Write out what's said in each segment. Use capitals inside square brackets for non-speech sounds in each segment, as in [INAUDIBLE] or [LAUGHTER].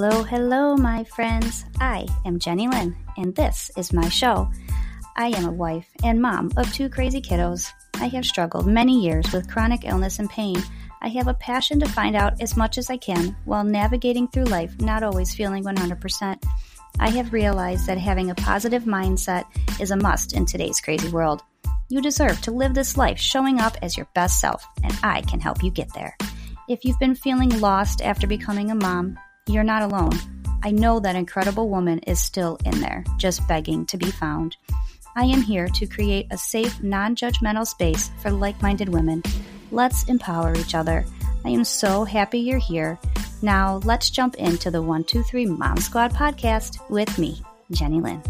Hello, hello, my friends. I am Jenny Lynn, and this is my show. I am a wife and mom of two crazy kiddos. I have struggled many years with chronic illness and pain. I have a passion to find out as much as I can while navigating through life, not always feeling 100%. I have realized that having a positive mindset is a must in today's crazy world. You deserve to live this life showing up as your best self, and I can help you get there. If you've been feeling lost after becoming a mom, you're not alone. I know that incredible woman is still in there, just begging to be found. I am here to create a safe, non judgmental space for like minded women. Let's empower each other. I am so happy you're here. Now, let's jump into the 123 Mom Squad podcast with me, Jenny Lynn.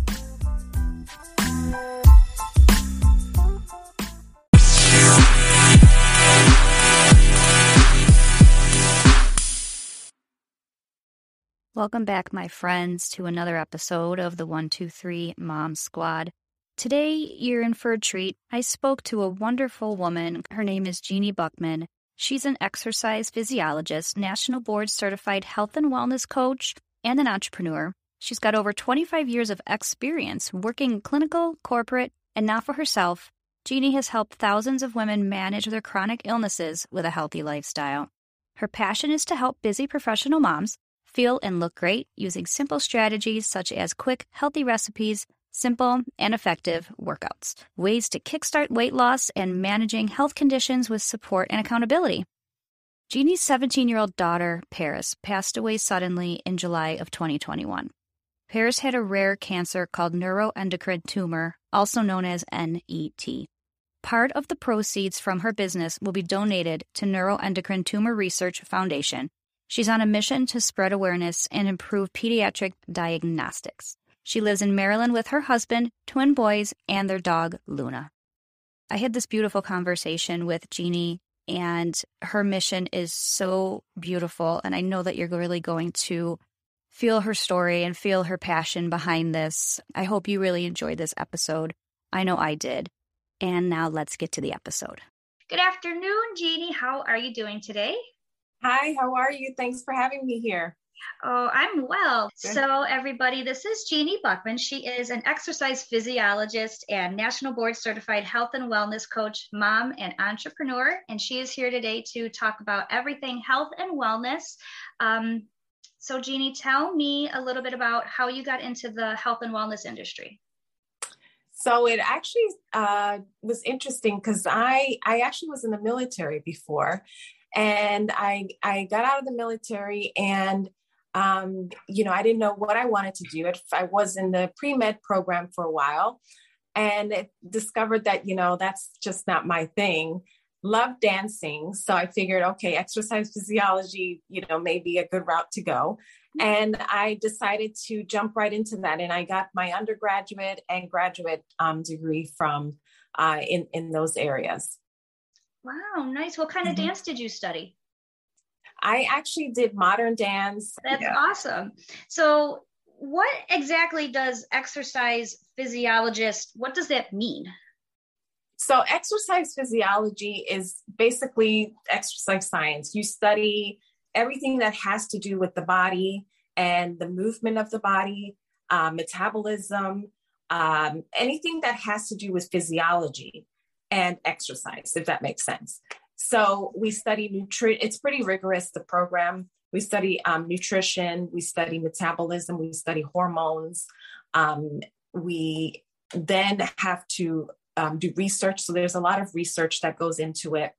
Welcome back, my friends, to another episode of the 123 Mom Squad. Today, you're in for a treat. I spoke to a wonderful woman. Her name is Jeannie Buckman. She's an exercise physiologist, national board certified health and wellness coach, and an entrepreneur. She's got over 25 years of experience working clinical, corporate, and now for herself. Jeannie has helped thousands of women manage their chronic illnesses with a healthy lifestyle. Her passion is to help busy professional moms feel and look great using simple strategies such as quick, healthy recipes, simple and effective workouts, ways to kickstart weight loss, and managing health conditions with support and accountability. Jeannie's 17 year old daughter, Paris, passed away suddenly in July of 2021. Paris had a rare cancer called neuroendocrine tumor, also known as NET. Part of the proceeds from her business will be donated to Neuroendocrine Tumor Research Foundation, She's on a mission to spread awareness and improve pediatric diagnostics. She lives in Maryland with her husband, twin boys, and their dog, Luna. I had this beautiful conversation with Jeannie, and her mission is so beautiful. And I know that you're really going to feel her story and feel her passion behind this. I hope you really enjoyed this episode. I know I did. And now let's get to the episode. Good afternoon, Jeannie. How are you doing today? Hi, how are you? Thanks for having me here. Oh, I'm well. So, everybody, this is Jeannie Buckman. She is an exercise physiologist and national board certified health and wellness coach, mom, and entrepreneur. And she is here today to talk about everything health and wellness. Um, so, Jeannie, tell me a little bit about how you got into the health and wellness industry. So it actually uh, was interesting because I I actually was in the military before, and I I got out of the military and um, you know I didn't know what I wanted to do. I was in the pre med program for a while, and discovered that you know that's just not my thing. Love dancing, so I figured, okay, exercise physiology, you know, may be a good route to go. And I decided to jump right into that, and I got my undergraduate and graduate um, degree from uh, in in those areas. Wow, nice. What kind mm-hmm. of dance did you study? I actually did modern dance. That's yeah. awesome. So, what exactly does exercise physiologist what does that mean? So, exercise physiology is basically exercise science. You study everything that has to do with the body and the movement of the body, uh, metabolism, um, anything that has to do with physiology and exercise, if that makes sense. So we study nutrient. It's pretty rigorous, the program. We study um, nutrition, we study metabolism, we study hormones. Um, we then have to um, do research. So there's a lot of research that goes into it,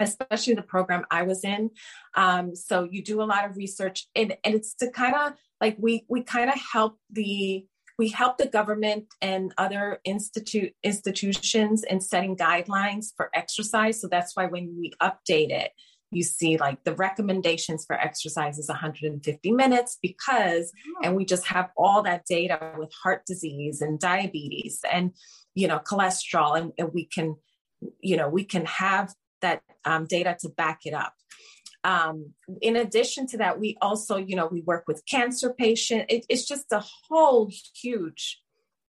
especially the program I was in. Um, so you do a lot of research, and, and it's to kind of like we we kind of help the we help the government and other institute institutions in setting guidelines for exercise. So that's why when we update it, you see like the recommendations for exercise is 150 minutes because and we just have all that data with heart disease and diabetes and you know cholesterol and, and we can you know we can have that um, data to back it up um, in addition to that, we also, you know, we work with cancer patients. It, it's just a whole huge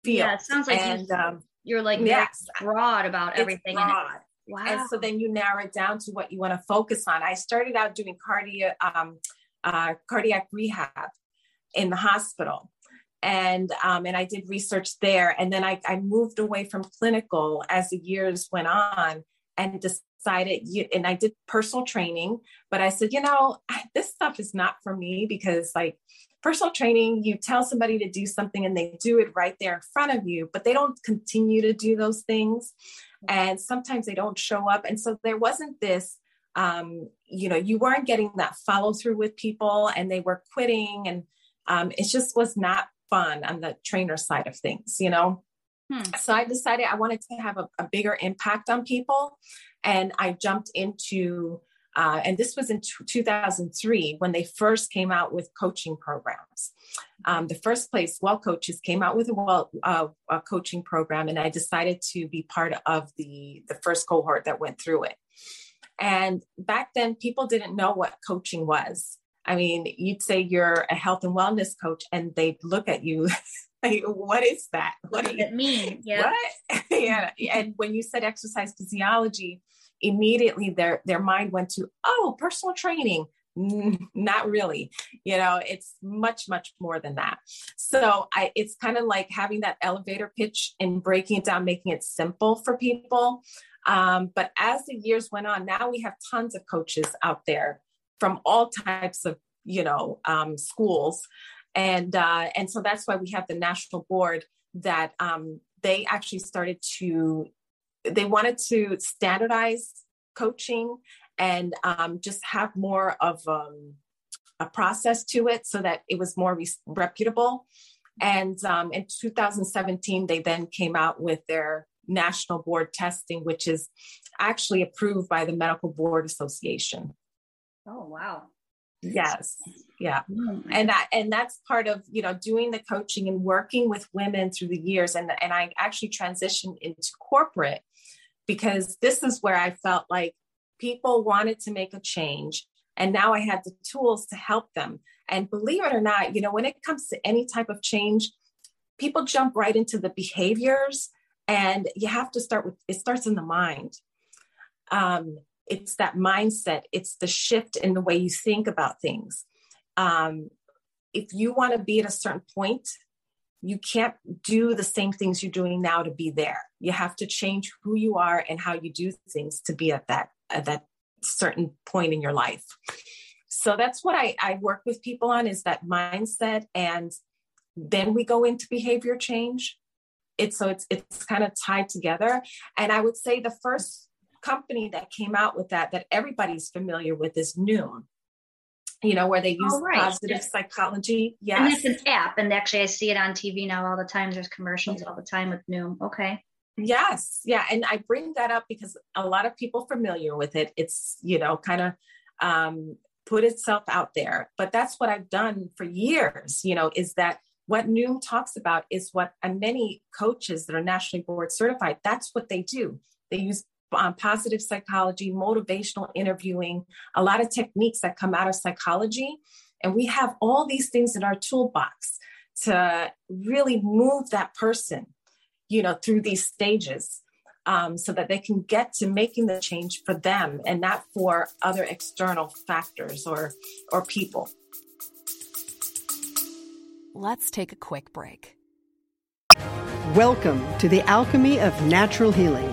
field. Yeah, it sounds like and, you, um, you're like yes, broad about everything. Broad. Wow. And so then you narrow it down to what you want to focus on. I started out doing cardio, um, uh, cardiac rehab. in the hospital. And um, and I did research there. And then I, I moved away from clinical as the years went on and decided and I did personal training, but I said, you know, this stuff is not for me because like personal training, you tell somebody to do something and they do it right there in front of you, but they don't continue to do those things. And sometimes they don't show up. And so there wasn't this, um, you know, you weren't getting that follow through with people and they were quitting. And um, it just was not fun on the trainer side of things, you know? Hmm. So I decided I wanted to have a, a, bigger impact on people. And I jumped into, uh, and this was in t- 2003 when they first came out with coaching programs. Um, the first place, Wellcoaches, came out with a well uh, a coaching program, and I decided to be part of the the first cohort that went through it. And back then, people didn't know what coaching was. I mean, you'd say you're a health and wellness coach, and they'd look at you [LAUGHS] [LAUGHS] like, what is that? What, what does it mean? [LAUGHS] Yeah. What? [LAUGHS] yeah. And when you said exercise physiology, immediately their their mind went to, oh, personal training. not really you know it's much much more than that so i it's kind of like having that elevator pitch and breaking it down making it simple for people um, but as the years went on now we have tons of coaches out there from all types of you know um, schools and uh, and so that's why we have the national board that um, they actually started to they wanted to standardize coaching and um, just have more of um, a process to it so that it was more re- reputable. And um, in 2017 they then came out with their national board testing which is actually approved by the medical board association. Oh wow yes. Yeah. Mm, and that and that's part of you know doing the coaching and working with women through the years. And and i actually transitioned into corporate because this is where i felt like people wanted to make a change. And now i had the tools to help them. And believe it or not you know when it comes to any type of change people jump right into the behaviors and you have to start with it starts in the mind. Um, it's that mindset it's the shift in the way you think about things. Um, if you want to be at a certain point you can't do the same things you're doing now to be there. You have to change who you are and how you do things to be at that at that certain point in your life. So that's what I, I work with people on is that mindset and then we go into behavior change. It's so it's it's kind of tied together. And i would say the first company that came out with that that everybody's familiar with is Noom. You know, where they use oh, right. positive yes. psychology. Yes. And it's an app. And actually I see it on TV now all the time. There's commercials all the time with Noom. Okay. Yes. Yeah. And I bring that up because a lot of people familiar with it. It's, you know, kind of um, put itself out there. But that's what I've done for years, you know, is that what Noom talks about is what many coaches that are nationally board certified, that's what they do. They use um, positive psychology, motivational interviewing, a lot of techniques that come out of psychology. And we have all these things in our toolbox to really move that person, you know, through these stages um, so that they can get to making the change for them and not for other external factors or, or people. Let's take a quick break. Welcome to the Alchemy of Natural Healing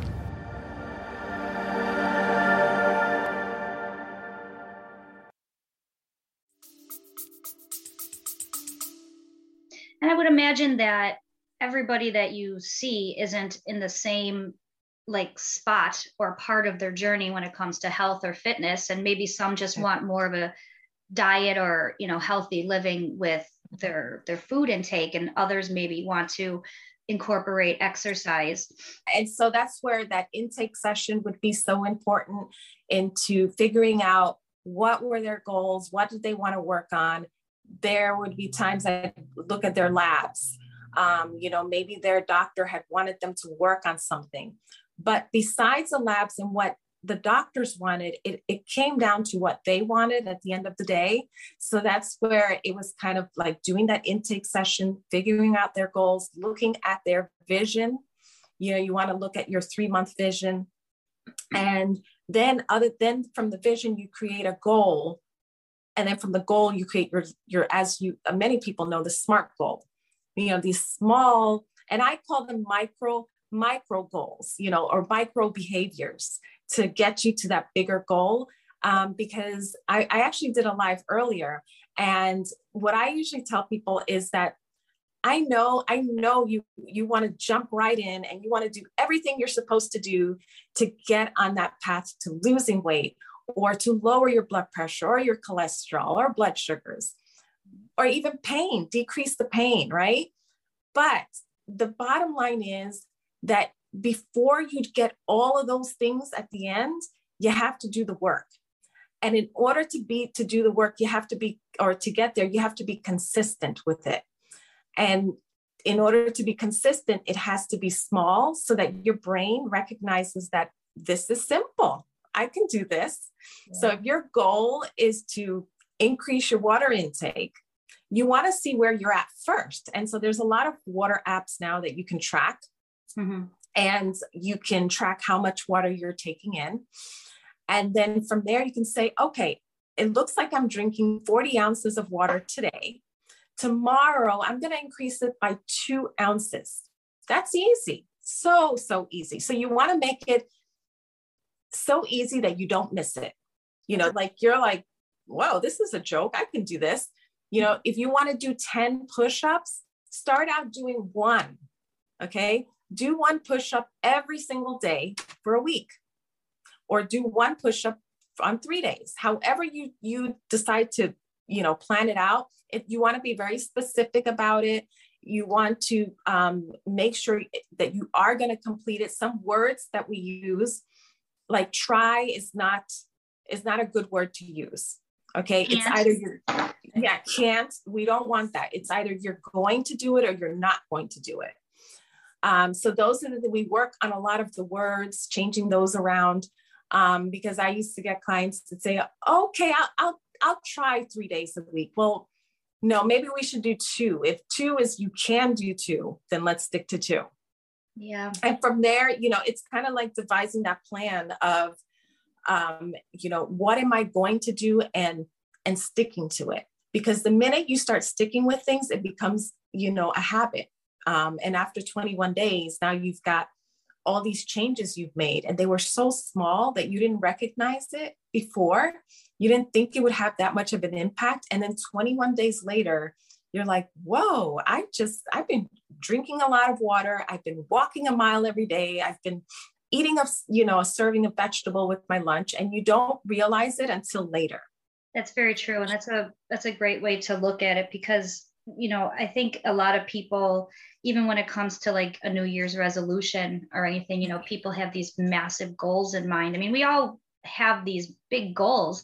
Imagine that everybody that you see isn't in the same like spot or part of their journey when it comes to health or fitness. And maybe some just want more of a diet or you know healthy living with their their food intake and others maybe want to incorporate exercise. And so that's where that intake session would be so important into figuring out what were their goals what did they want to work on there would be times I'd look at their labs. Um, you know, maybe their doctor had wanted them to work on something. But besides the labs and what the doctors wanted, it, it came down to what they wanted at the end of the day. So that's where it was kind of like doing that intake session, figuring out their goals, looking at their vision. You know, you want to look at your three month vision. And then other than from the vision, you create a goal. And then from the goal, you create your, your as you many people know, the SMART goal. You know, these small, and I call them micro micro goals, you know, or micro behaviors to get you to that bigger goal. Um, because I, I actually did a live earlier. And what I usually tell people is that I know, I know you you want to jump right in and you want to do everything you're supposed to do to get on that path to losing weight or to lower your blood pressure or your cholesterol or blood sugars or even pain, decrease the pain, right? But the bottom line is that before you get all of those things at the end, you have to do the work. And in order to be to do the work, you have to be or to get there, you have to be consistent with it. And in order to be consistent, it has to be small so that your brain recognizes that this is simple. I can do this. Yeah. So if your goal is to increase your water intake, you want to see where you're at first. And so there's a lot of water apps now that you can track. Mm-hmm and you can track how much water you're taking in. And then from there, you can say, okay, it looks like I'm drinking 40 ounces of water today. Tomorrow, I'm going to increase it by two ounces. That's easy. So, so easy. So, you want to make it so easy that you don't miss it. You know, like you're like, whoa, this is a joke. I can do this. You know, if you want to do 10 push ups, start out doing one. Okay do one push up every single day for a week or do one push up on three days however you you decide to you know plan it out if you want to be very specific about it you want to um, make sure that you are going to complete it some words that we use like try is not is not a good word to use okay can't. it's either you're yeah can't we don't want that it's either you're going to do it or you're not going to do it um, so those are the we work on a lot of the words, changing those around. Um, because I used to get clients to say, okay, I'll, I'll I'll try three days a week. Well, no, maybe we should do two. If two is you can do two, then let's stick to two. Yeah. And from there, you know, it's kind of like devising that plan of, um, you know, what am I going to do and and sticking to it. Because the minute you start sticking with things, it becomes, you know, a habit. Um, and after 21 days, now you've got all these changes you've made, and they were so small that you didn't recognize it before. You didn't think it would have that much of an impact. And then 21 days later, you're like, whoa, I just, I've been drinking a lot of water. I've been walking a mile every day. I've been eating a, you know, a serving of vegetable with my lunch. And you don't realize it until later. That's very true. And that's a, that's a great way to look at it because, you know, I think a lot of people, even when it comes to like a new year's resolution or anything you know people have these massive goals in mind i mean we all have these big goals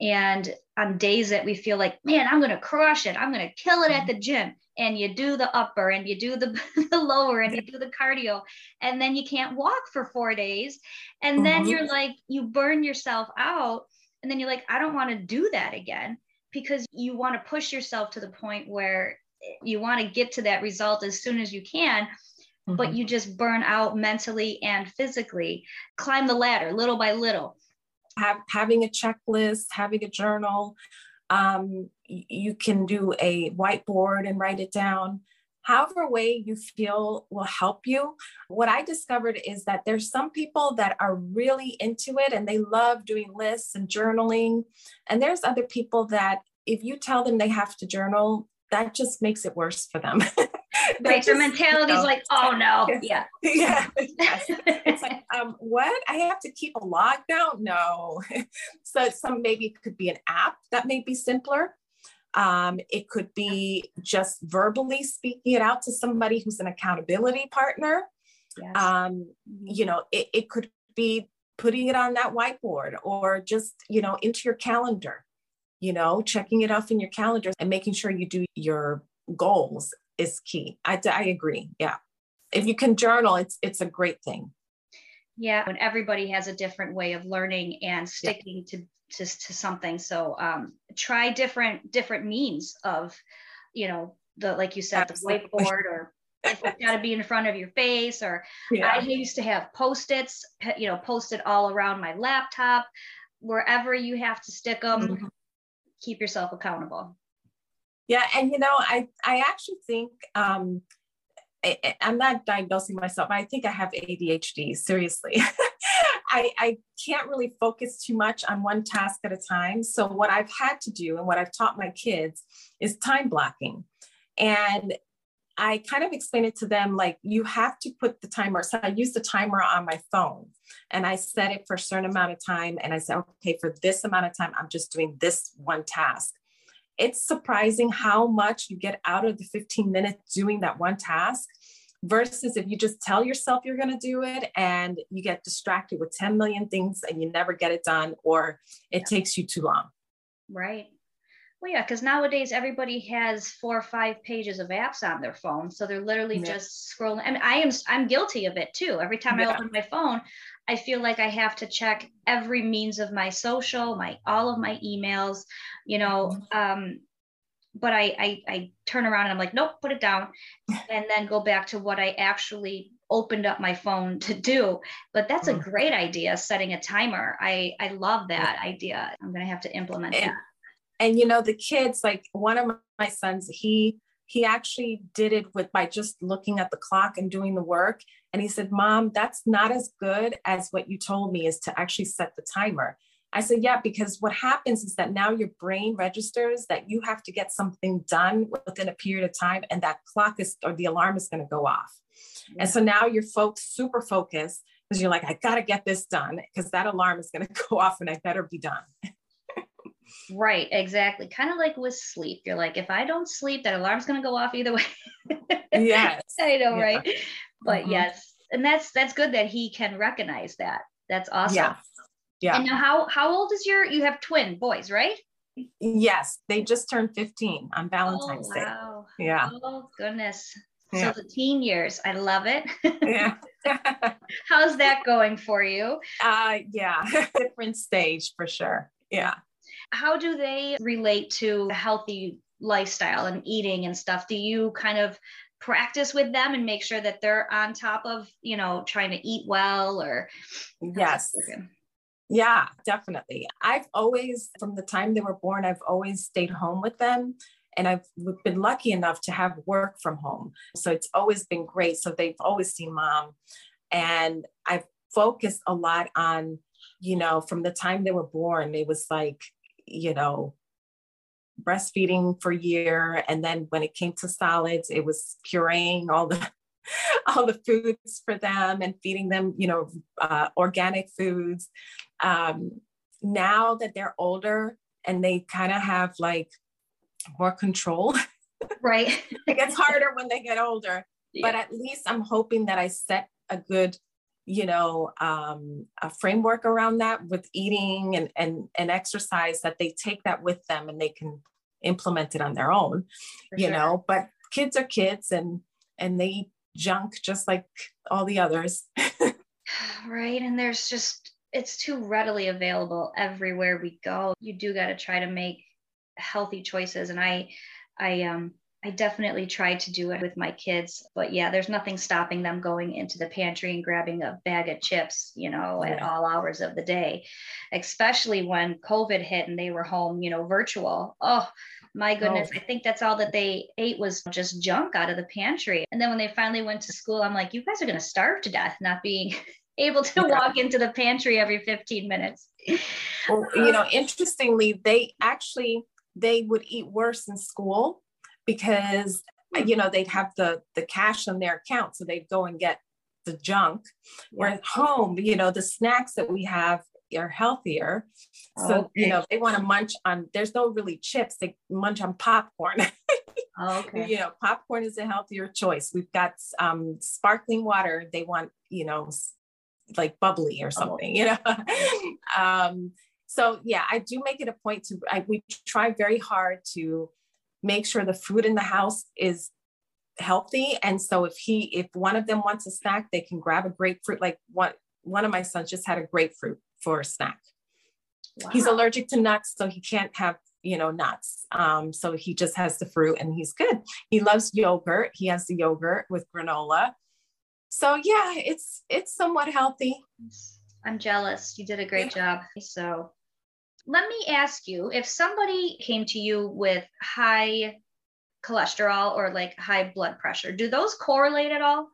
and on days that we feel like man i'm going to crush it. I'm going to kill it at the gym. And you do the upper and you do the, [LAUGHS] the lower and you do the cardio. And then you can't walk for four days. And then mm-hmm. you're like you burn yourself out. And then you're like i don't want to do that again because you want to push yourself to the point where you want to get to that result as soon as you can mm-hmm. but you just burn out mentally and physically. Climb the ladder little by little have having a checklist having a journal um, you can do a whiteboard and write it down. However way you feel will help you. What i discovered is that there's some people that are really into it and they love doing lists and journaling. And there's other people that if you tell them they have to journal that just makes it worse for them. [LAUGHS] right. Their mentality is like, oh no. [LAUGHS] Yeah. [LAUGHS] Yeah. Yes. it's like, um, what? I have to keep a log now? No. so some maybe it could be an app that may be simpler. Um, it could be just verbally speaking it out to somebody who's an accountability partner. Yes. Um, you know, it, it could be putting it on that whiteboard or just, you know, into your calendar you know, checking it off in your calendar and making sure you do your goals is key. I, I agree. Yeah. If you can journal, it's it's a great thing. Yeah, and everybody has a different way of learning and sticking yeah. to, to to something. So um, try different different means of, you know, the like you said, Absolutely. the whiteboard or it's got to be in front of your face or [LAUGHS] yeah. i used to have post-its you know posted all around my laptop wherever you have to stick them mm-hmm. Keep yourself accountable. Yeah and you know i i actually think um I, am not diagnosing myself i think i have adhd seriously. [LAUGHS] I, I can't really focus too much on one task at a time. So what i've had to do and what i've taught my kids is time blocking. And I kind of explained it to them like you have to put the timer. So I use the timer on my phone and I set it for a certain amount of time. And I said, okay, for this amount of time, I'm just doing this one task. It's surprising how much you get out of the 15 minutes doing that one task versus if you just tell yourself you're going to do it and you get distracted with 10 million things and you never get it done or it yeah. takes you too long. Right. Well, yeah, because nowadays everybody has four or five pages of apps on their phone, so they're literally yeah. just scrolling. I mean, I am I'm guilty of it too. Every time yeah. I open my phone, I feel like I have to check every means of my social, my all of my emails, you know. Mm-hmm. Um, but I, I I turn around and I'm like, nope, put it down, [LAUGHS] and then go back to what I actually opened up my phone to do. But that's a mm-hmm. great idea, setting a timer. I I love that idea. I'm gonna have to implement and, that and you know the kids like one of my sons he he actually did it with by just looking at the clock and doing the work. And he said mom that's not as good as what you told me is to actually set the timer. I said yeah because what happens is that now your brain registers that you have to get something done within a period of time and that clock is or the alarm is going to go off. Yeah. and so now you're folks super focused because you're like i got to get this done because that alarm is going [LAUGHS] to go off and i better be done Right, exactly. Kind of like with sleep. You're like, if I don't sleep, that alarm's gonna go off either way. yes. [LAUGHS] I know, yeah. right? But mm-hmm. yes, and that's that's good that he can recognize that. That's awesome. Yeah. Yeah. And now how how old is your you have twin boys, right? Yes, they just turned 15 on Valentine's oh, wow. Day. Yeah. Oh goodness. Yeah. So the teen years, I love it. yeah. [LAUGHS] How's that going for you? Uh yeah, [LAUGHS] different stage for sure. Yeah how do they relate to a healthy lifestyle and eating and stuff? Do you kind of practice with them and make sure that they're on top of, you know, trying to eat well or? Yes. Yeah, definitely. I've always, from the time they were born, I've always stayed home with them. And I've been lucky enough to have work from home. So it's always been great. So they've always seen mom. And I've focused a lot on, you know, from the time they were born, it was like you know, breastfeeding for a year. And then when it came to solids, it was pureeing all the [LAUGHS] all the foods for them and feeding them, you know, uh, organic foods. Um, now that they're older and they kind of have like more control, [LAUGHS] right? it gets [LAUGHS] harder when they get older. Yeah. But at least I'm hoping that I set a good you know um, a framework around that with eating and, and and exercise that they take that with them and they can implement it on their own For you sure. know but kids are kids and and they eat junk just like all the others [LAUGHS] right and there's just it's too readily available everywhere we go you do got to try to make healthy choices and i i um I definitely tried to do it with my kids, but yeah, there's nothing stopping them going into the pantry and grabbing a bag of chips, you know, yeah. at all hours of the day, especially when COVID hit and they were home, you know, virtual. Oh, my oh. goodness, oh. I think that's all that they ate was just junk out of the pantry. And then when they finally went to school, I'm like, you guys are going to starve to death not being [LAUGHS] able to yeah. walk into the pantry every 15 minutes. well, you know, interestingly, they actually they would eat worse in school because you know they'd have the the cash in their account so they'd go and get the junk where at home you know the snacks that we have are healthier so okay. you know they want to munch on there's no really chips they munch on popcorn [LAUGHS] okay. you know popcorn is a healthier choice we've got um, sparkling water they want you know like bubbly or something oh. you know [LAUGHS] um, so yeah i do make it a point to I, we try very hard to make sure the food in the house is healthy. And so if he, if one of them wants a snack, they can grab a grapefruit. Like one, one of my sons just had a grapefruit for a snack. Wow. He's allergic to nuts, so he can't have you know nuts. Um, so he just has the fruit, and he's good. He loves yogurt. He has the yogurt with granola. So yeah, it's it's somewhat healthy. I'm jealous. You did a great yeah. job. So let me ask you if somebody came to you with high cholesterol or like high blood pressure, do those correlate at all?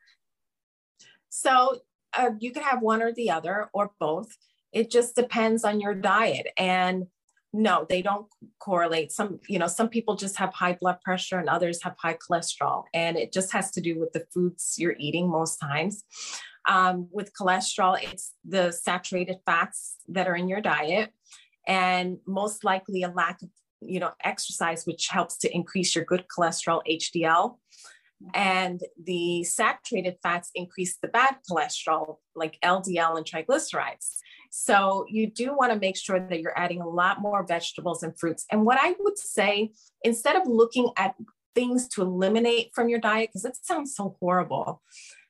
So uh, you could have one or the other or both. It just depends on your diet. And no, they don't correlate. Some, you know, some people just have high blood pressure and others have high cholesterol. And it just has to do with the foods you're eating most times. Um, with cholesterol, it's the saturated fats that are in your diet and most likely a lack of you know exercise which helps to increase your good cholesterol hdl and the saturated fats increase the bad cholesterol like ldl and triglycerides. So you do want to make sure that you're adding a lot more vegetables and fruits. And what i would say instead of looking at things to eliminate from your diet because it sounds so horrible.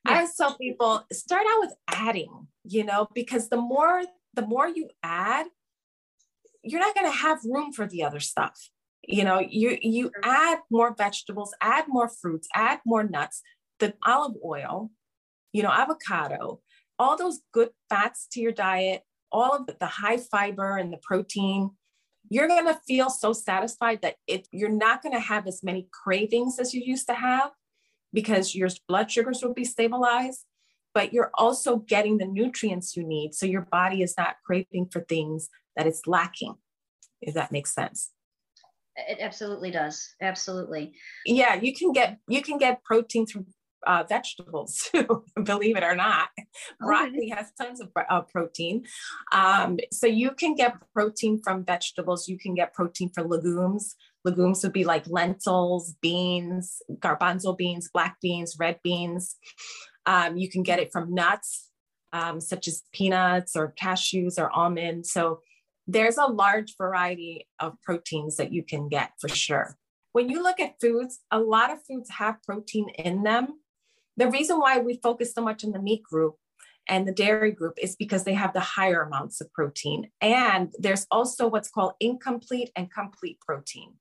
I tell people start out with adding you know because the more the more you add you're not going to have room for the other stuff. You know you you add more vegetables add more fruits add more nuts the olive oil you know avocado all those good fats to your diet all of the high fiber and the protein you're going to feel so satisfied that it you're not going to have as many cravings as you used to have because your blood sugars will be stabilized but you're also getting the nutrients you need so your body is not craving for things that it's lacking, if that makes sense. It absolutely does. Absolutely. Yeah, you can get you can get protein through uh, vegetables [LAUGHS] too, believe it or not. Broccoli has tons of uh, protein. Um, so you can get protein from vegetables. You can get protein from legumes. Legumes would be like lentils, beans, garbanzo beans, black beans, red beans. Um, you can get it from nuts, um, such as peanuts or cashews or almonds. So there's a large variety of proteins that you can get for sure. When you look at foods, a lot of foods have protein in them. The reason why we focus so much on the meat group and the dairy group is because they have the higher amounts of protein. And there's also what's called incomplete and complete protein.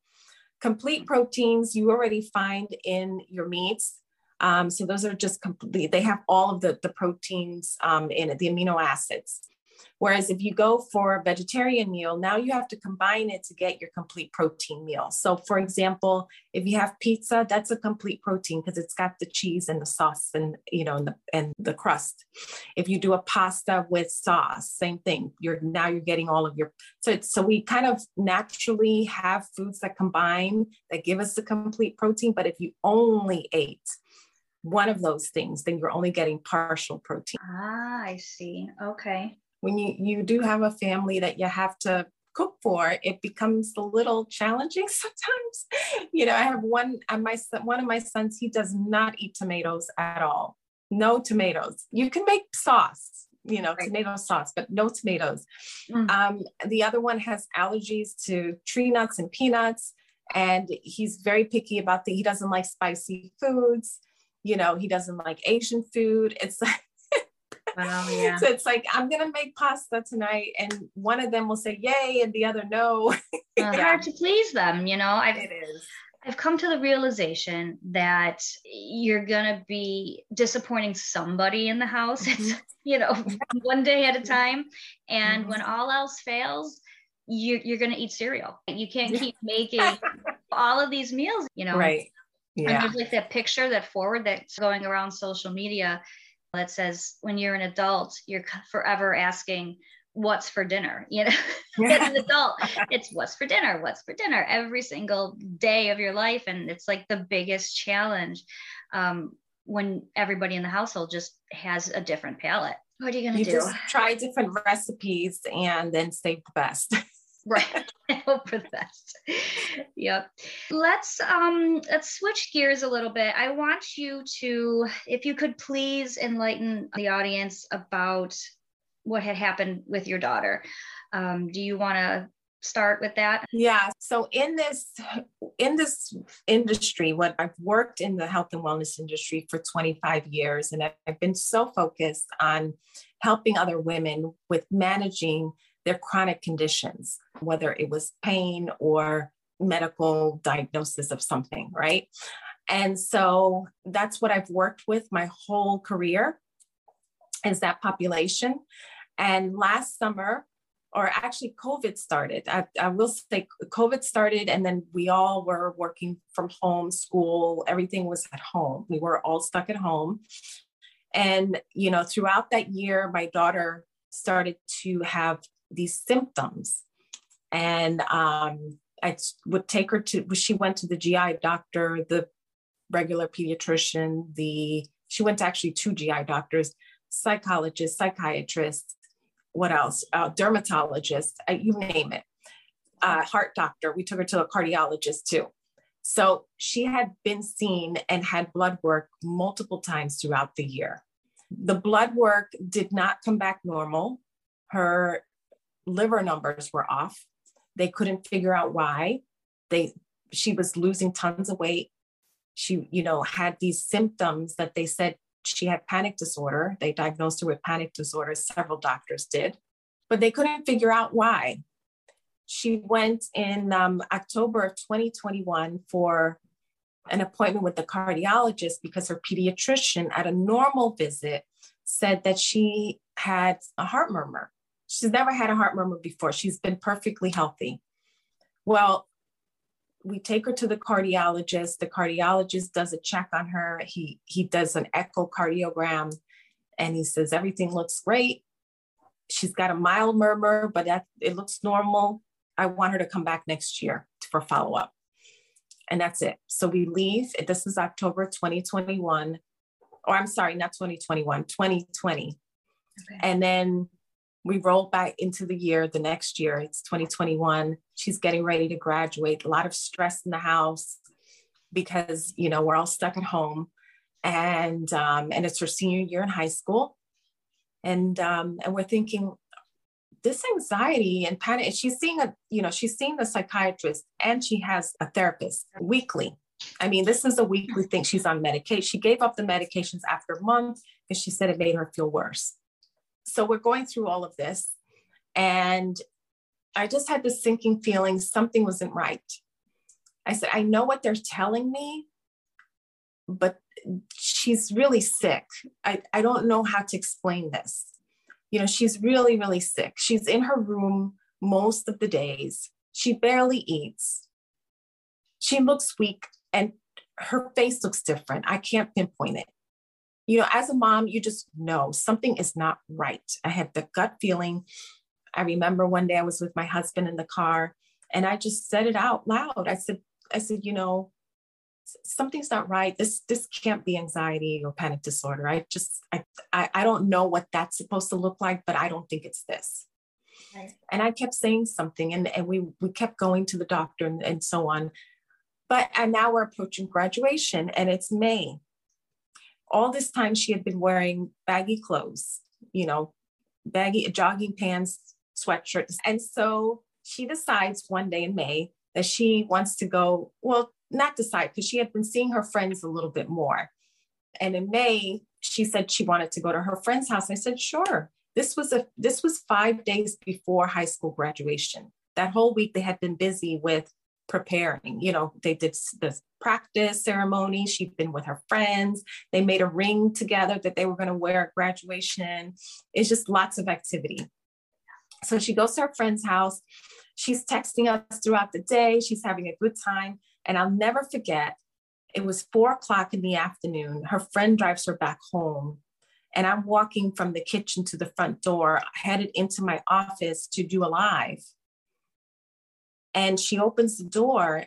Complete proteins you already find in your meats. Um, so those are just complete, they have all of the, the proteins um, in it, the amino acids. Whereas if you go for a vegetarian meal, now you have to combine it to get your complete protein meal. So for example, if you have pizza, that's a complete protein because it's got the cheese and the sauce and you know and the, and the crust. If you do a pasta with sauce, same thing. You're now you're getting all of your so so we kind of naturally have foods that combine that give us the complete protein. But if you only ate one of those things, then you're only getting partial protein. Ah, I see. Okay when you you do have a family that you have to cook for it becomes a little challenging [LAUGHS] sometimes. You know i have one uh, my one of my sons he does not eat tomatoes at all. No tomatoes. You can make sauce you know right. tomato sauce but no tomatoes. Mm. um, the other one has allergies to tree nuts and peanuts and he's very picky about the he doesn't like spicy foods. You know he doesn't like asian food. It's [LAUGHS] like Wow, [LAUGHS] yeah. so it's like I'm gonna make pasta tonight, and one of them will say yay, and the other no. Well, [LAUGHS] yeah. Hard to please them, you know. I've, it is. I've come to the realization that you're gonna be disappointing somebody in the house. It's mm-hmm. you know [LAUGHS] one day at a time, and mm-hmm. when all else fails, you, you're gonna eat cereal. You can't keep making all of these meals, you know. Right. Yeah. And there's like that picture, that forward that's going around social media that says when you're an adult, you're forever asking, what's for dinner? [LAUGHS] You know? Yeah. as an adult it's what's for dinner? What's for dinner? Every single day of your life and it's like the biggest challenge um, when everybody in the household just has a different palate. What are you going to do? just try different recipes and then save the best [LAUGHS] right [LAUGHS] hope for best yep let's um let's switch gears a little bit i want you to if you could please enlighten the audience about what had happened with your daughter um, do you want to start with that? Yeah. So in this in this industry, what I've worked in the health and wellness industry for 25 years, and I've been so focused on helping other women with managing their chronic conditions, whether it was pain or medical diagnosis of something, right? And so that's what I've worked with my whole career is that population. And last summer, or actually COVID started. I, I, will say COVID started, and then we all were working from home, school, everything was at home. We were all stuck at home. And, you know, throughout that year, my daughter started to have these symptoms. And um, I would take her to, she went to the GI doctor, the regular pediatrician, the, she went to actually two GI doctors, psychologists, psychiatrists, what else? Uh, dermatologist, uh, you name it. Uh, heart doctor. We took her to a cardiologist too. So she had been seen and had blood work multiple times throughout the year. The blood work did not come back normal. Her liver numbers were off. They couldn't figure out why. They she was losing tons of weight. She, you know, had these symptoms that they said she had panic disorder. They diagnosed her with panic disorder, several doctors did, but they couldn't figure out why. She went in um, October of 2021 for an appointment with the cardiologist because her pediatrician at a normal visit said that she had a heart murmur. She's never had a heart murmur before. She's been perfectly healthy. Well, we take her to the cardiologist. The cardiologist does a check on her. He he does an echocardiogram, and he says everything looks great. She's got a mild murmur, but that it looks normal. I want her to come back next year for follow up, and that's it. So we leave. This is October 2021, or I'm sorry, not 2021, 2020, okay. and then we roll back into the year the next year it's 2021 she's getting ready to graduate. A lot of stress in the house because you know we're all stuck at home. And um, and it's her senior year in high school. And um, and we're thinking this anxiety and panic she's seeing a you know she's seeing the psychiatrist and she has a therapist weekly. I mean this is a weekly thing. She's on medication. She gave up the medications after a month because she said it made her feel worse so we're going through all of this. And I just had this sinking feeling something wasn't right. I said, I know what they're telling me, but she's really sick. I, I don't know how to explain this. You know, she's really, really sick. She's in her room most of the days. She barely eats. She looks weak and her face looks different. I can't pinpoint it you know, as a mom, you just know something is not right. I had the gut feeling. I remember one day I was with my husband in the car and I just said it out loud. I said, I said, you know, something's not right. This this can't be anxiety or panic disorder. I just I I, I don't know what that's supposed to look like, but I don't think it's this. Right. And I kept saying something and, and we we kept going to the doctor and, and so on. But and now we're approaching graduation and it's May all this time she had been wearing baggy clothes, you know, baggy jogging pants, sweatshirts. And so she decides one day in May that she wants to go, well, not decide, because she had been seeing her friends a little bit more. And in May, she said she wanted to go to her friend's house. I said, sure. This was a this was five days before high school graduation. That whole week they had been busy with preparing. You know, they did this practice ceremony. She'd been with her friends. They made a ring together that they were going to wear at graduation. It's just lots of activity. So she goes to her friend's house. She's texting us throughout the day. She's having a good time. And I'll never forget, it was four o'clock in the afternoon. Her friend drives her back home. And I'm walking from the kitchen to the front door, headed into my office to do a live. And she opens the door,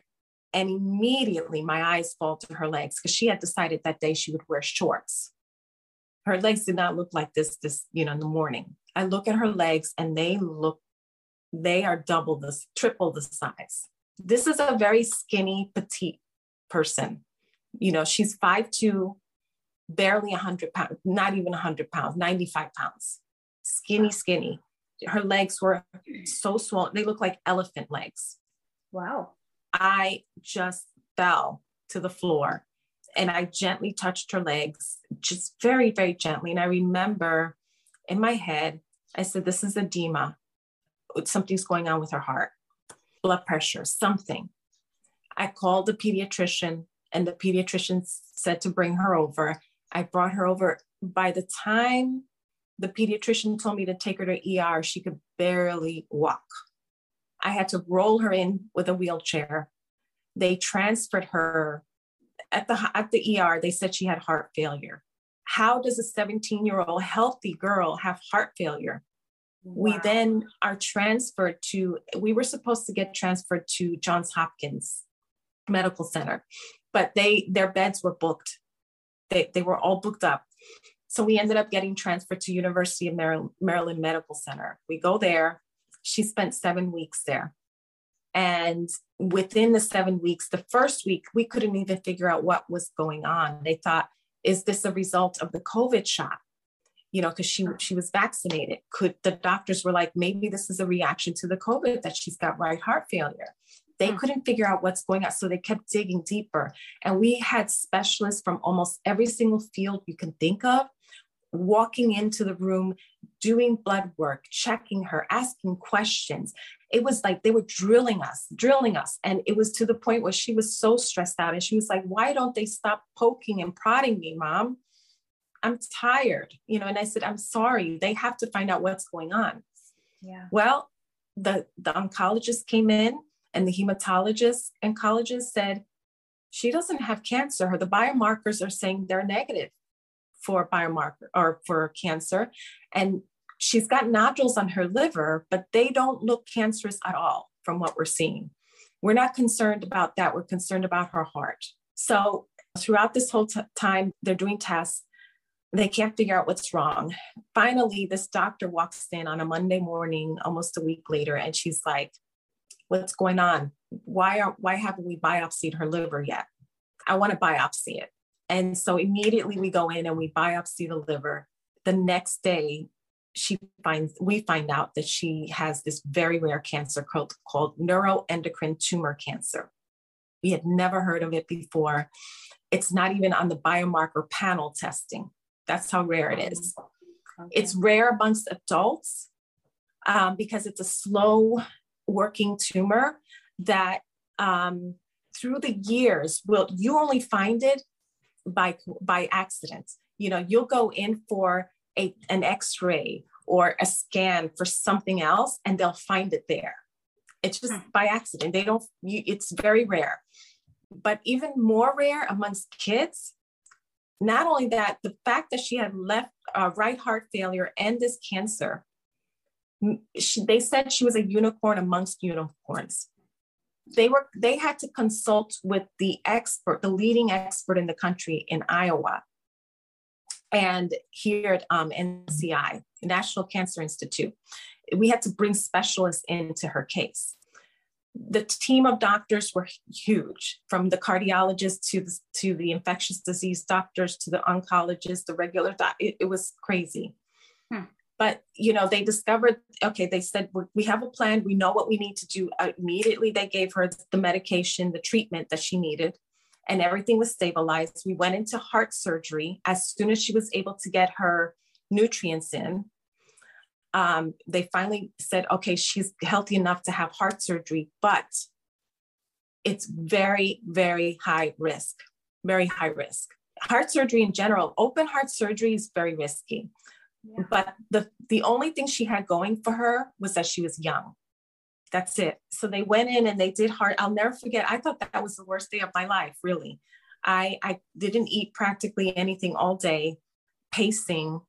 and immediately my eyes fall to her legs because she had decided that day she would wear shorts. Her legs did not look like this, this, you know, in the morning. I look at her legs and they look, they are double this, triple the size. This is a very skinny, petite person. You know, she's five two, barely 100 pounds, not even 100 pounds, 95 pounds. Skinny, skinny. Her legs were so swollen. They looked like elephant legs. Wow. I just fell to the floor and I gently touched her legs, just very, very gently. And I remember in my head, I said, This is edema. Something's going on with her heart, blood pressure, something. I called the pediatrician, and the pediatrician said to bring her over. I brought her over. By the time the pediatrician told me to take her to ER, she could barely walk. I had to roll her in with a wheelchair. They transferred her at the at the ER. They said she had heart failure. How does a 17 year old healthy girl have heart failure? Wow. We then are transferred to. We were supposed to get transferred to Johns Hopkins Medical Center, but they their beds were booked. They they were all booked up. So we ended up getting transferred to University of Maryland, Maryland Medical Center. We go there. She spent seven weeks there. And within the seven weeks, the first week, we couldn't even figure out what was going on. They thought, is this a result of the COVID shot? You know, because she she was vaccinated. Could the doctors were like, maybe this is a reaction to the COVID that she's got right heart failure. They hmm. couldn't figure out what's going on. So they kept digging deeper. And we had specialists from almost every single field you can think of walking into the room, doing blood work, checking her, asking questions. It was like they were drilling us, drilling us. And it was to the point where she was so stressed out. And she was like, Why don't they stop poking and prodding me, mom? I'm tired, you know. And I said, I'm sorry. They have to find out what's going on. Yeah. Well, the, the oncologist came in and the hematologist oncologist said, she doesn't have cancer. Her the biomarkers are saying they're negative for biomarker or for cancer. And she's got nodules on her liver, but they don't look cancerous at all from what we're seeing. We're not concerned about that. We're concerned about her heart. So throughout this whole t- time, they're doing tests. They can't figure out what's wrong. Finally, this doctor walks in on a Monday morning, almost a week later, and she's like, "What's going on? Why are why haven't we biopsied her liver yet? I want to biopsy it." And so immediately we go in and we biopsy the liver. The next day, she finds we find out that she has this very rare cancer called, called neuroendocrine tumor cancer. We had never heard of it before. It's not even on the biomarker panel testing. That's how rare it is. Okay. It's rare amongst adults um, because it's a slow working tumor that um, through the years will you only find it by by accident. You know, you'll go in for a, an X-ray or a scan for something else, and they'll find it there. It's just hmm. by accident. They don't. You, it's very rare. But even more rare amongst kids. Not only that, the fact that she had left uh, right heart failure and this cancer, she, they said she was a unicorn amongst unicorns they were they had to consult with the expert, the leading expert in the country in Iowa, and here at um, NCI, National Cancer Institute. We had to bring specialists into her case. The team of doctors were huge, from the cardiologist to the, to the infectious disease doctors to the oncologists, the regular doc. It, it was crazy. Hmm but you know they discovered okay they said we have a plan. We know what we need to do. Immediately they gave her the medication the treatment that she needed and everything was stabilized. We went into heart surgery as soon as she was able to get her nutrients in. Um, they finally said okay she's healthy enough to have heart surgery but it's very very high risk very high risk. Heart surgery in general open heart surgery is very risky but the the only thing she had going for her was that she was young. That's it. So they went in and they did hard. I'll never forget. I thought that was the worst day of my life, really. I I didn't eat practically anything all day, pacing.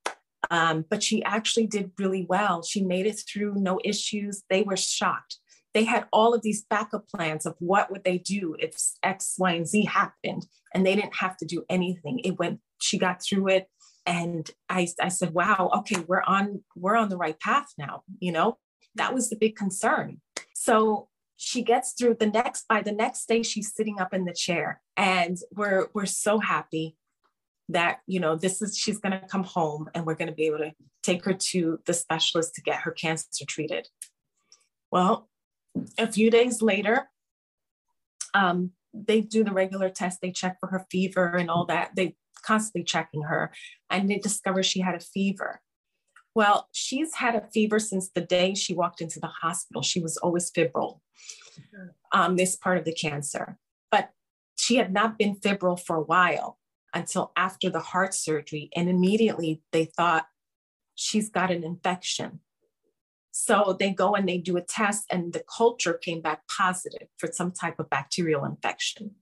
Um, but she actually did really well. She made it through, no issues. They were shocked. They had all of these backup plans of what would they do if X, Y, and Z happened, and they didn't have to do anything. It went. She got through it and I, I said wow okay we're on we're on the right path now you know that was the big concern so she gets through the next by the next day she's sitting up in the chair and we're we're so happy that you know this is she's going to come home and we're going to be able to take her to the specialist to get her cancer treated. Well, a few days later, um, they do the regular test. They check for her fever and all that. They constantly checking her, and they discover she had a fever. Well, she's had a fever since the day she walked into the hospital. She was always febrile, um, this part of the cancer. But she had not been febrile for a while until after the heart surgery. And immediately they thought she's got an infection. So they go and they do a test, and the culture came back positive for some type of bacterial infection.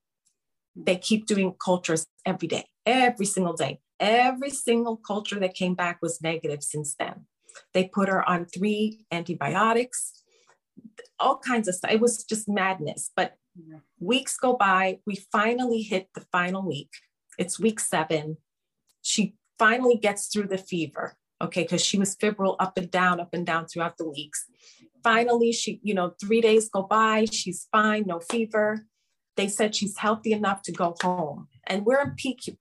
They keep doing cultures every day, every single day. Every single culture that came back was negative since then. They put her on three antibiotics, all kinds of stuff. It was just madness. But weeks go by. We finally hit the final week. It's week seven. She finally gets through the fever, okay, because she was febrile up and down, up and down throughout the weeks. Finally, she, you know, three days go by. She's fine, no fever. They said she's healthy enough to go home. And we're in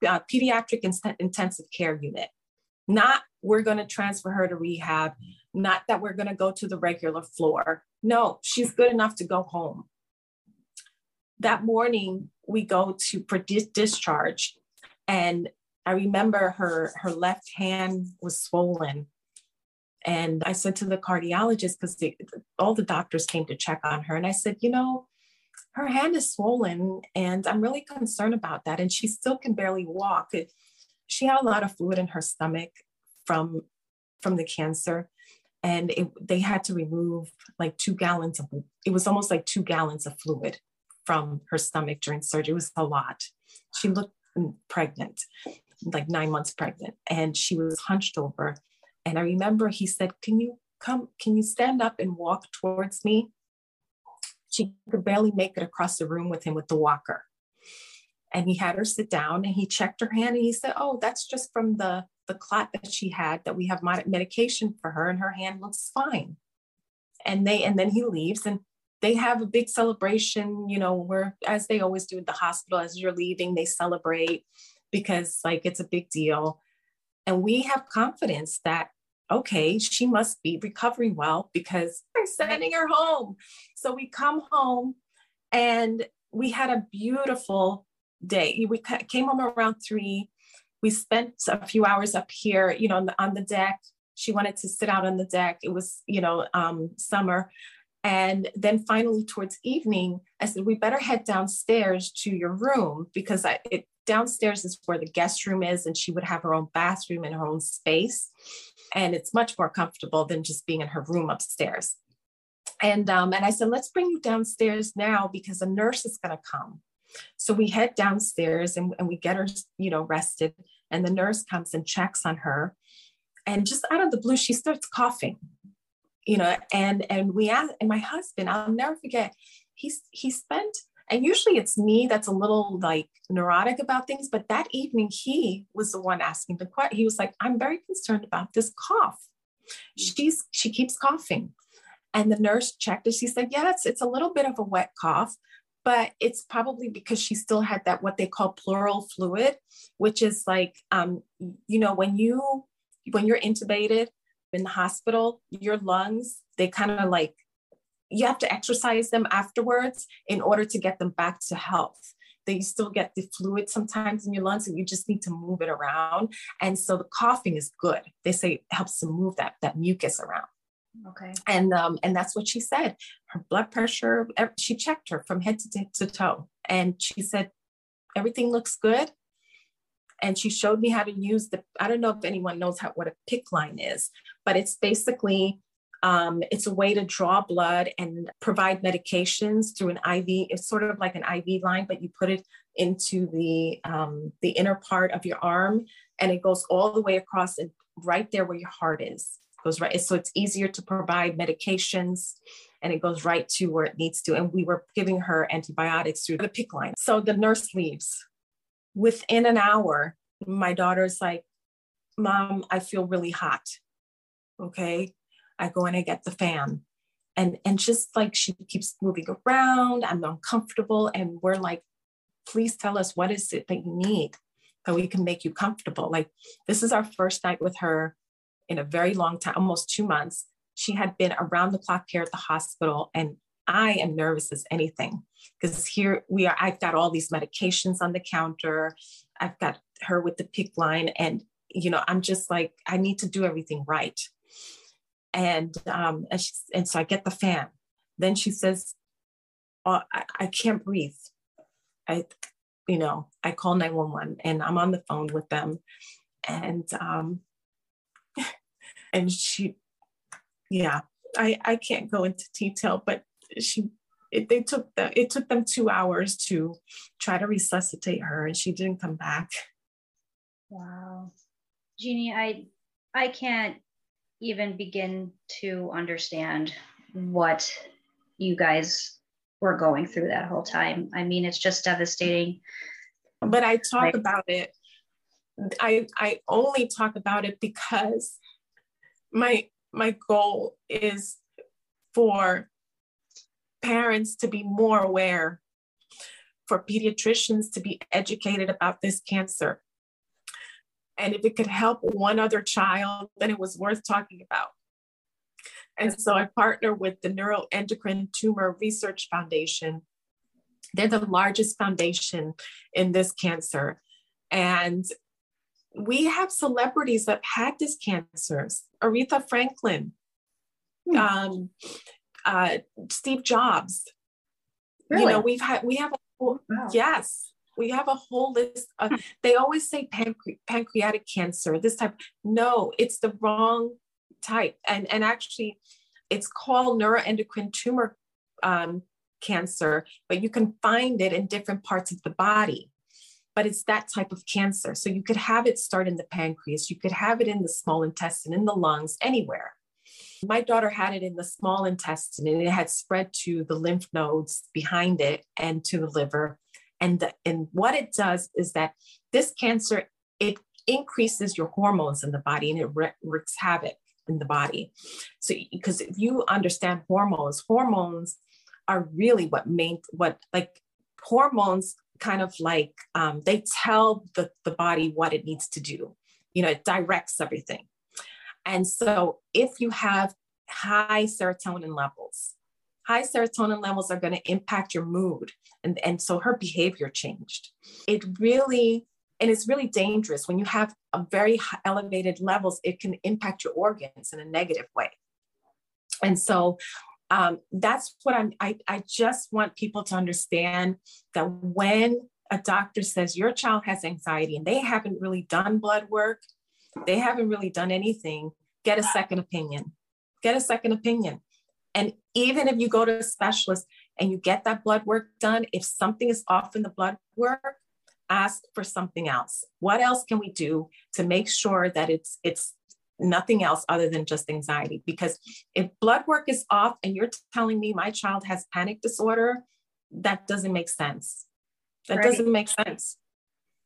uh, pediatric in- intensive care unit. Not we're going to transfer her to rehab, not that we're going to go to the regular floor. No, she's good enough to go home. That morning, we go to discharge, and I remember her her left hand was swollen. And I said to the cardiologist, because all the doctors came to check on her, and I said, you know, her hand is swollen and I'm really concerned about that. And she still can barely walk. She had a lot of fluid in her stomach from from the cancer and it, they had to remove like two gallons of it was almost like two gallons of fluid from her stomach during surgery it was a lot she looked pregnant like nine months pregnant and she was hunched over and i remember he said can you come can you stand up and walk towards me she could barely make it across the room with him with the walker. And he had her sit down and he checked her hand and he said, Oh, that's just from the, the clot that she had, that we have medication for her and her hand looks fine. And they, and then he leaves and they have a big celebration, you know, where as they always do at the hospital, as you're leaving, they celebrate because like it's a big deal. And we have confidence that okay, she must be recovering well because they're sending her home. So we come home and we had a beautiful day. We came home around three. We spent a few hours up here, you know, on the, on the deck. She wanted to sit out on the deck. It was, you know, um, summer. And then finally, towards evening, I said, We better head downstairs to your room because I, it, downstairs is where the guest room is, and she would have her own bathroom and her own space. And it's much more comfortable than just being in her room upstairs. And, um, and I said, Let's bring you downstairs now because a nurse is going to come. So we head downstairs and, and we get her, you know, rested. And the nurse comes and checks on her. And just out of the blue, she starts coughing you know, and and we asked, and my husband, I'll never forget, he's he spent, and usually it's me that's a little like neurotic about things, but that evening he was the one asking the question. He was like, I'm very concerned about this cough. She's she keeps coughing. And the nurse checked it. She said, Yeah, it's a little bit of a wet cough, but it's probably because she still had that what they call pleural fluid, which is like um, you know, when you when you're intubated in the hospital, your lungs, they kind of like, you have to exercise them afterwards in order to get them back to health. They still get the fluid sometimes in your lungs, and you just need to move it around. And so the coughing is good. They say it helps to move that that mucus around. Okay. And um, and that's what she said. Her blood pressure. She checked her from head to, to toe, and she said everything looks good and she showed me how to use the i don't know if anyone knows how what a PICC line is but it's basically um, it's a way to draw blood and provide medications through an iv it's sort of like an iv line but you put it into the um, the inner part of your arm and it goes all the way across and right there where your heart is. It goes right so it's easier to provide medications and it goes right to where it needs to. And we were giving her antibiotics through the PICC line. So the nurse leaves. Within an hour, my daughter's like, Mom, I feel really hot. Okay. I go and I get the fan. And and just like she keeps moving around, I'm uncomfortable. And we're like, please tell us what is it that you need that we can make you comfortable. Like this is our first night with her in a very long time, almost two months. She had been around the clock care at the hospital, and I am nervous as anything because here we are. I've got all these medications on the counter. I've got her with the PICC line, and you know, I'm just like, I need to do everything right. And um, and, she, and so I get the fan. Then she says, oh, I, I can't breathe. I, you know, I call 911 and I'm on the phone with them. And um, [LAUGHS] and she, yeah, I, I can't go into detail, but she it, they took the it took them two hours to try to resuscitate her and she didn't come back wow jeannie i i can't even begin to understand what you guys were going through that whole time i mean it's just devastating but i talk right. about it i i only talk about it because my my goal is for parents to be more aware, for pediatricians to be educated about this cancer. And if it could help one other child, then it was worth talking about. And so I partner with the Neuroendocrine Tumor Research Foundation. They're the largest foundation in this cancer. And we have celebrities that had this cancer. Aretha Franklin, hmm. um, uh, Steve Jobs. Really? You know, we've had we have a wow. yes, we have a whole list. Of, hmm. they always say pancre- pancreatic cancer. This type, no, it's the wrong type. And and actually, it's called neuroendocrine tumor um, cancer, but you can find it in different parts of the body. But it's that type of cancer. So you could have it start in the pancreas, you could have it in the small intestine, in the lungs, anywhere. My daughter had it in the small intestine and it had spread to the lymph nodes behind it and to the liver. And, the, and what it does is that this cancer, it increases your hormones in the body and it wreaks havoc in the body. So, because if you understand hormones, hormones are really what main, what like hormones kind of like um, they tell the, the body what it needs to do. You know, it directs everything. And so if you have high serotonin levels, high serotonin levels are going to impact your mood. And, and so her behavior changed. It really, and it's really dangerous when you have a very elevated levels, it can impact your organs in a negative way. And so um, that's what I'm, I, I just want people to understand that when a doctor says your child has anxiety and they haven't really done blood work, they haven't really done anything, get a second opinion. Get a second opinion. And even if you go to a specialist and you get that blood work done, if something is off in the blood work, ask for something else. What else can we do to make sure that it's it's nothing else other than just anxiety? Because if blood work is off and you're telling me my child has panic disorder, that doesn't make sense. That right. doesn't make sense.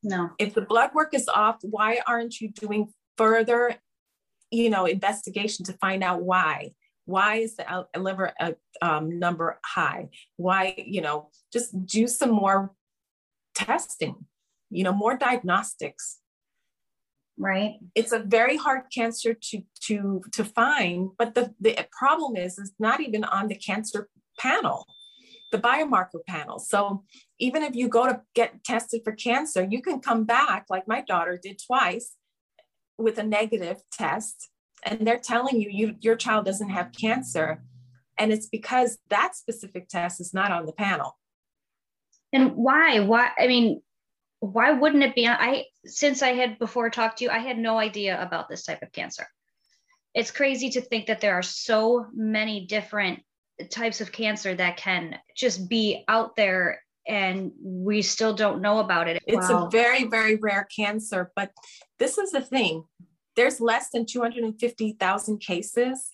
No. If the blood work is off, why aren't you doing further, you know, investigation to find out why? Why is the liver uh, um, number high? Why, you know, just do some more testing, you know, more diagnostics. Right. It's a very hard cancer to to to find, but the the problem is is not even on the cancer panel the biomarker panel. So even if you go to get tested for cancer, you can come back, like my daughter did twice, with a negative test, and they're telling you, you your child doesn't have cancer. And it's because that specific test is not on the panel. And why? Why? I mean, why wouldn't it be? I since I had before talked to you, I had no idea about this type of cancer. It's crazy to think that there are so many different types of cancer that can just be out there and we still don't know about it. It's wow. a very, very rare cancer. But this is the thing there's less than 250,000 cases.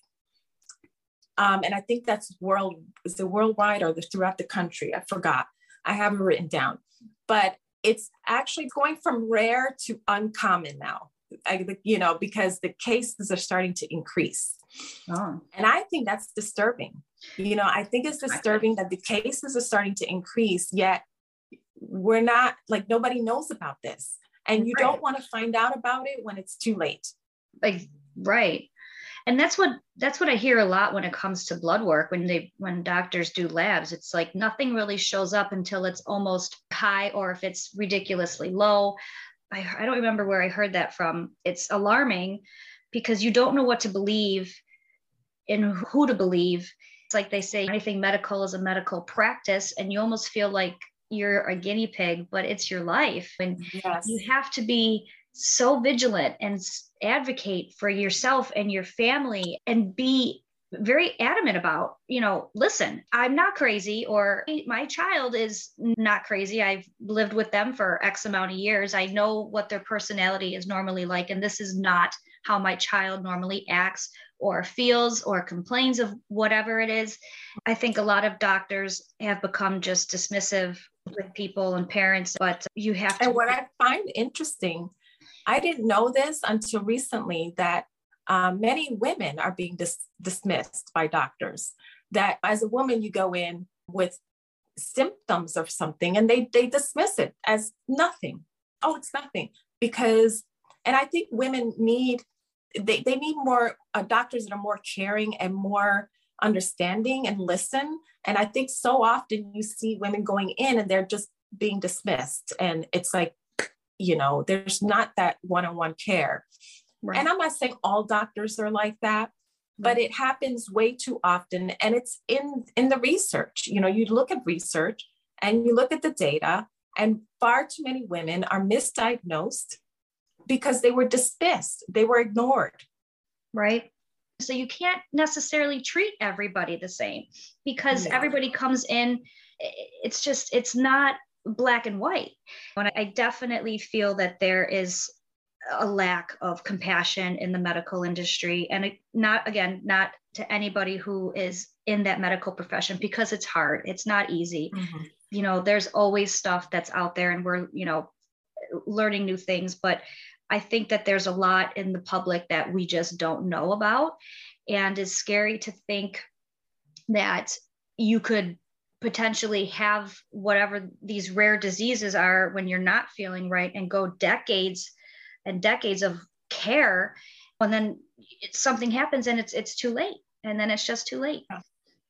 Um, and I think that's world, is it worldwide or the, throughout the country? I forgot. I have it written down. But it's actually going from rare to uncommon now. I, you know, because the cases are starting to increase. Oh. And I think that's disturbing. You know, I think it's disturbing that the cases are starting to increase, yet we're not like nobody knows about this. And you right. don't want to find out about it when it's too late. Like Right. And that's what that's what I hear a lot when it comes to blood work when they when doctors do labs it's like nothing really shows up until it's almost high or if it's ridiculously low. I, I don't remember where I heard that from. It's alarming because you don't know what to believe and who to believe. It's like they say anything medical is a medical practice and you almost feel like you're a guinea pig, but it's your life. And yes. you have to be so vigilant and advocate for yourself and your family and be very adamant about, you know, listen, I'm not crazy or my child is not crazy. I've lived with them for X amount of years. I know what their personality is normally like. And this is not how my child normally acts or feels or complains of whatever it is. I think a lot of doctors have become just dismissive with people and parents, but you have to. And what I find interesting, I didn't know this until recently that um, many women are being dis- dismissed by doctors. That as a woman, you go in with symptoms of something and they, they dismiss it as nothing. Oh, it's nothing. Because, and I think women need, they, they need more uh, doctors that are more caring and more understanding and listen. And I think so often you see women going in and they're just being dismissed. And it's like, you know, there's not that one on one care. Right. And I'm not saying all doctors are like that, but it happens way too often. And it's in, in the research. You know, you look at research and you look at the data, and far too many women are misdiagnosed because they were dismissed, they were ignored. Right. So you can't necessarily treat everybody the same because no. everybody comes in. It's just, it's not black and white. And I definitely feel that there is a lack of compassion in the medical industry. And not, again, not to anybody who is in that medical profession because it's hard, it's not easy. Mm-hmm. You know, there's always stuff that's out there and we're, you know, learning new things. But I think that there's a lot in the public that we just don't know about. And it's scary to think that you could potentially have whatever these rare diseases are when you're not feeling right and go decades and decades of care. And then something happens and it's it's too late. And then it's just too late.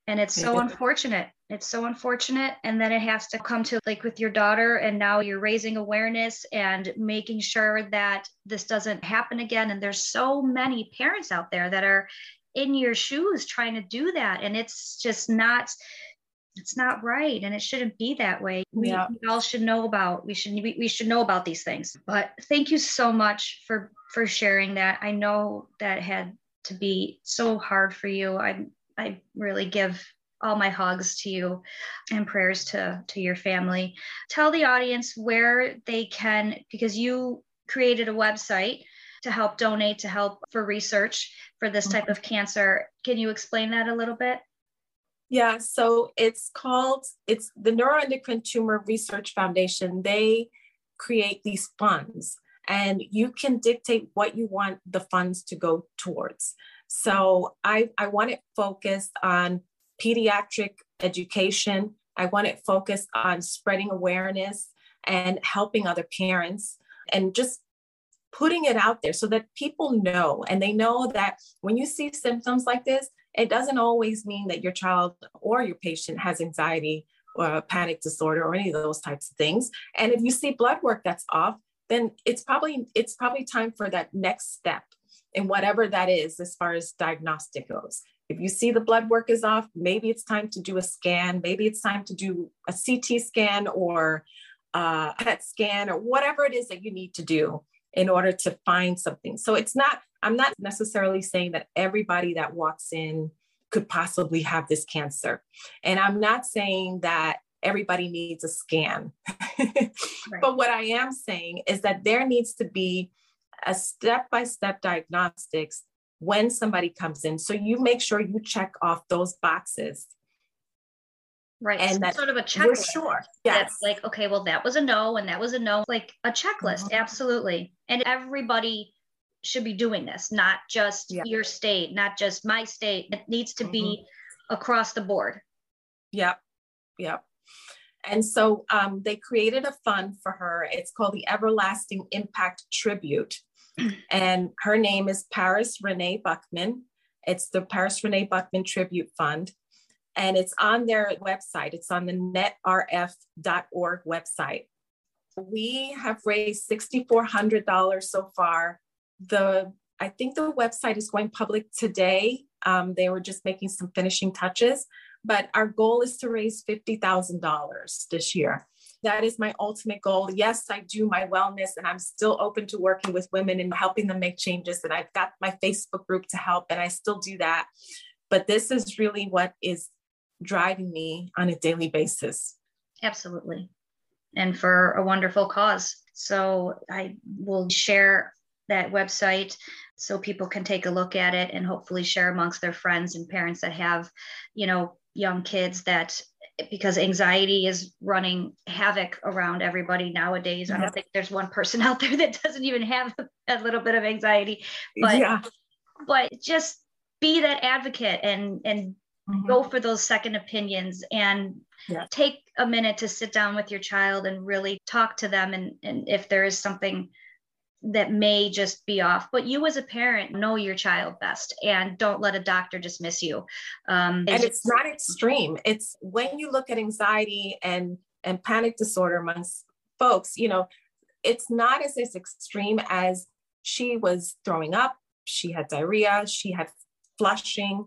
And it's so unfortunate it's so unfortunate. And then it has to come to like with your daughter and now you're raising awareness and making sure that this doesn't happen again. And there's so many parents out there that are in your shoes trying to do that. And it's just not it's not right. And it shouldn't be that way. We, yeah. we all should know about we should we, we should know about these things. But thank you so much for for sharing that. I know that had to be so hard for you. I i really give all my hugs to you and prayers to to your family tell the audience where they can because you created a website to help donate to help for research for this type mm-hmm. of cancer can you explain that a little bit yeah, so it's called, it's the Neuroendocrine Tumor Research Foundation. They create these funds and you can dictate what you want the funds to go towards. So I, I want it focused on pediatric education. I want it focused on spreading awareness and helping other parents and just putting it out there so that people know and they know that when you see symptoms like this, it doesn't always mean that your child or your patient has anxiety or panic disorder or any of those types of things. And if you see blood work that's off, then it's probably it's probably time for that next step in whatever that is as far as diagnostic goes. If you see the blood work is off, maybe it's time to do a scan. Maybe it's time to do a CT scan or a PET scan or whatever it is that you need to do in order to find something. So it's not, I'm not necessarily saying that everybody that walks in could possibly have this cancer. And I'm not saying that everybody needs a scan. [LAUGHS] right. But what I am saying is that there needs to be a step by step diagnostics when somebody comes in. So you make sure you check off those boxes Right. And that sort of a checklist. Sure. Yes. That's like, okay, well, that was a no and that was a no. Like a checklist. Mm-hmm. Absolutely. And everybody should be doing this, not just yeah. your state, not just my state. It needs to mm-hmm. be across the board. Yep. Yep. And so um, they created a fund for her. It's called the Everlasting Impact Tribute. And her name is Paris Renee Buckman. It's the Paris Renee Buckman Tribute Fund. And it's on their website. It's on the netrf.org website. We have raised $6,400 so far. The I think the website is going public today. Um, they were just making some finishing touches, but our goal is to raise $50,000 this year. That is my ultimate goal. Yes, I do my wellness and I'm still open to working with women and helping them make changes. And I've got my Facebook group to help, and I still do that. But this is really what is driving me on a daily basis. Absolutely. And for a wonderful cause. So I will share that website so people can take a look at it and hopefully share amongst their friends and parents that have, you know, young kids that because anxiety is running havoc around everybody nowadays. I don't think there's one person [LAUGHS] out there that doesn't even have a little bit of anxiety, but yeah. but just be that advocate and and mm-hmm. go for those second opinions and yeah. take a minute to sit down with your child and really talk to them and and if there is something that may just be off but you as a parent know your child best and don't let a doctor dismiss you. Um, and it's not extreme. It's when you look at anxiety and and panic disorder amongst folks you know it's not as, as extreme as she was throwing up she had diarrhea she had flushing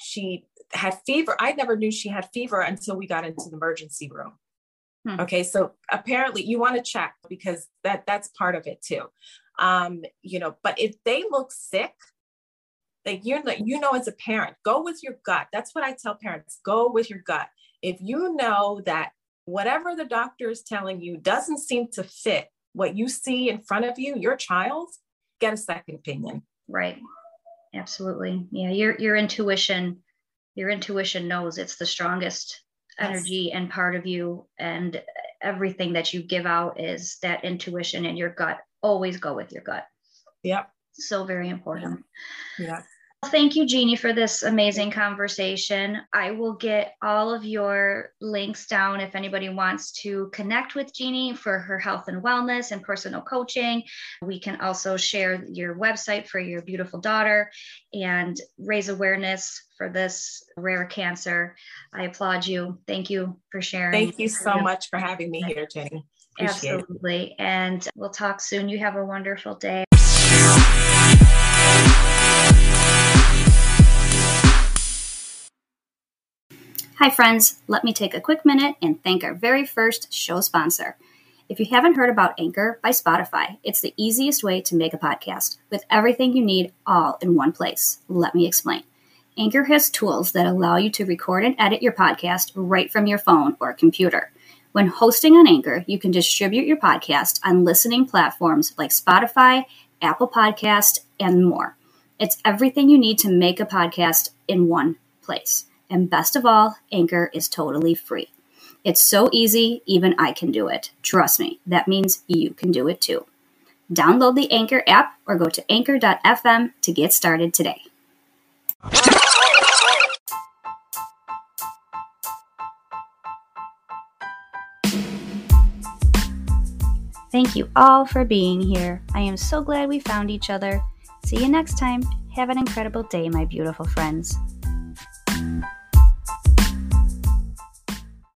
she had fever. I never knew she had fever until we got into the emergency room Hmm. Okay, so apparently you want to check because that that's part of it too. Um, you know, but if they look sick, like you're you know as a parent, go with your gut. That's what I tell parents. Go with your gut. If you know that whatever the doctor is telling you doesn't seem to fit what you see in front of you, your child, get a second opinion. Right. Absolutely. Yeah, your your intuition your intuition knows it's the strongest energy yes. and part of you and everything that you give out is that intuition and your gut. Always go with your gut. Yep. So very important. Yeah Thank you, Jeannie, for this amazing conversation. I will get all of your links down if anybody wants to connect with Jeannie for her health and wellness and personal coaching. We can also share your website for your beautiful daughter and raise awareness for this rare cancer. I applaud you. Thank you for sharing. Thank you so much for having me here, Jenny. Appreciate Absolutely. It. And we'll talk soon. You have a wonderful day. Hi, friends. Let me take a quick minute and thank our very first show sponsor. If you haven't heard about Anchor by Spotify, it's the easiest way to make a podcast with everything you need all in one place. Let me explain. Anchor has tools that allow you to record and edit your podcast right from your phone or computer. When hosting on Anchor, you can distribute your podcast on listening platforms like Spotify, Apple Podcast, and more. It's everything you need to make a podcast in one place. And best of all, Anchor is totally free. It's so easy, even I can do it. Trust me, that means you can do it too. Download the Anchor app or go to anchor.fm to get started today. Thank you all for being here. I am so glad we found each other. See you next time. Have an incredible day, my beautiful friends.